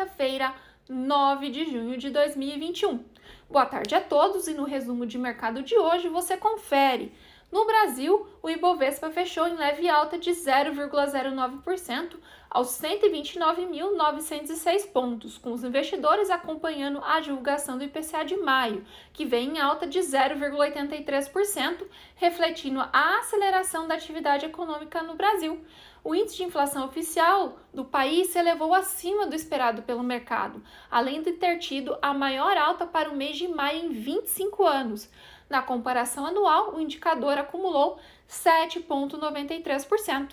quarta-feira, 9 de junho de 2021. Boa tarde a todos e no resumo de mercado de hoje você confere. No Brasil, o Ibovespa fechou em leve alta de 0,09% aos 129.906 pontos, com os investidores acompanhando a divulgação do IPCA de maio, que vem em alta de 0,83%, refletindo a aceleração da atividade econômica no Brasil. O índice de inflação oficial do país se elevou acima do esperado pelo mercado, além de ter tido a maior alta para o mês de maio em 25 anos. Na comparação anual, o indicador acumulou 7,93%.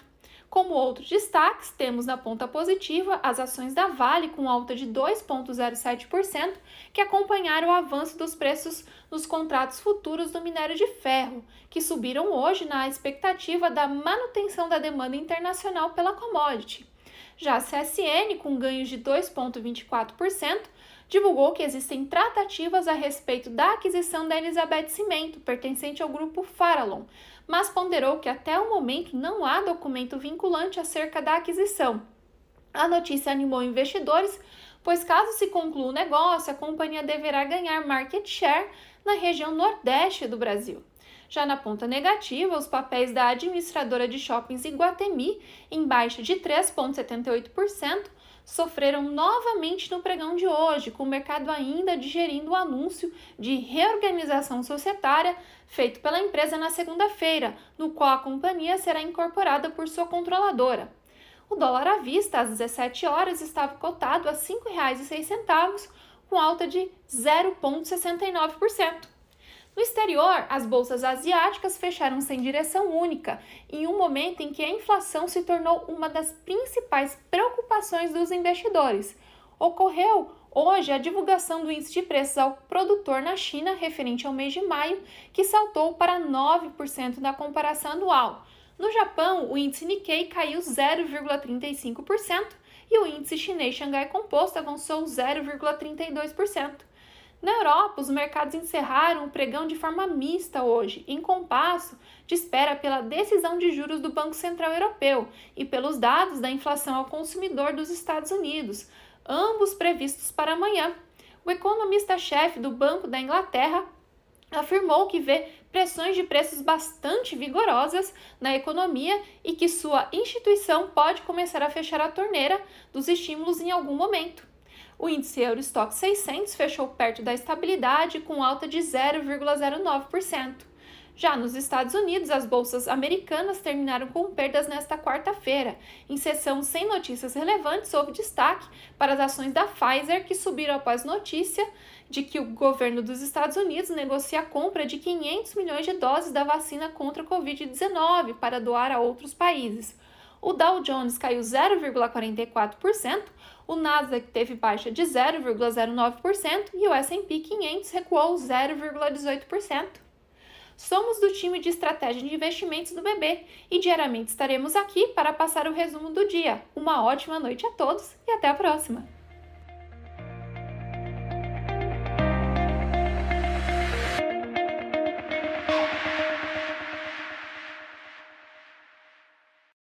Como outros destaques, temos na ponta positiva as ações da Vale com alta de 2,07%, que acompanharam o avanço dos preços nos contratos futuros do minério de ferro, que subiram hoje na expectativa da manutenção da demanda internacional pela commodity. Já a CSN, com ganhos de 2,24%, divulgou que existem tratativas a respeito da aquisição da Elizabeth Cimento, pertencente ao grupo Farallon, mas ponderou que até o momento não há documento vinculante acerca da aquisição. A notícia animou investidores, pois caso se conclua o negócio, a companhia deverá ganhar market share na região nordeste do Brasil. Já na ponta negativa, os papéis da administradora de shoppings Iguatemi, em baixa de 3,78%, sofreram novamente no pregão de hoje, com o mercado ainda digerindo o anúncio de reorganização societária feito pela empresa na segunda-feira, no qual a companhia será incorporada por sua controladora. O dólar à vista, às 17 horas, estava cotado a R$ 5,06, com alta de 0,69%. No exterior, as bolsas asiáticas fecharam sem direção única, em um momento em que a inflação se tornou uma das principais preocupações dos investidores. Ocorreu hoje a divulgação do índice de preços ao produtor na China referente ao mês de maio, que saltou para 9% na comparação anual. No Japão, o índice Nikkei caiu 0,35% e o índice chinês Xangai Composto avançou 0,32%. Na Europa, os mercados encerraram o pregão de forma mista hoje, em compasso de espera pela decisão de juros do Banco Central Europeu e pelos dados da inflação ao consumidor dos Estados Unidos, ambos previstos para amanhã. O economista-chefe do Banco da Inglaterra afirmou que vê pressões de preços bastante vigorosas na economia e que sua instituição pode começar a fechar a torneira dos estímulos em algum momento. O índice Eurostock 600 fechou perto da estabilidade com alta de 0,09%. Já nos Estados Unidos, as bolsas americanas terminaram com perdas nesta quarta-feira. Em sessão sem notícias relevantes, houve destaque para as ações da Pfizer, que subiram após notícia de que o governo dos Estados Unidos negocia a compra de 500 milhões de doses da vacina contra a Covid-19 para doar a outros países o Dow Jones caiu 0,44%, o Nasdaq teve baixa de 0,09% e o S&P 500 recuou 0,18%. Somos do time de estratégia de investimentos do BB e diariamente estaremos aqui para passar o resumo do dia. Uma ótima noite a todos e até a próxima!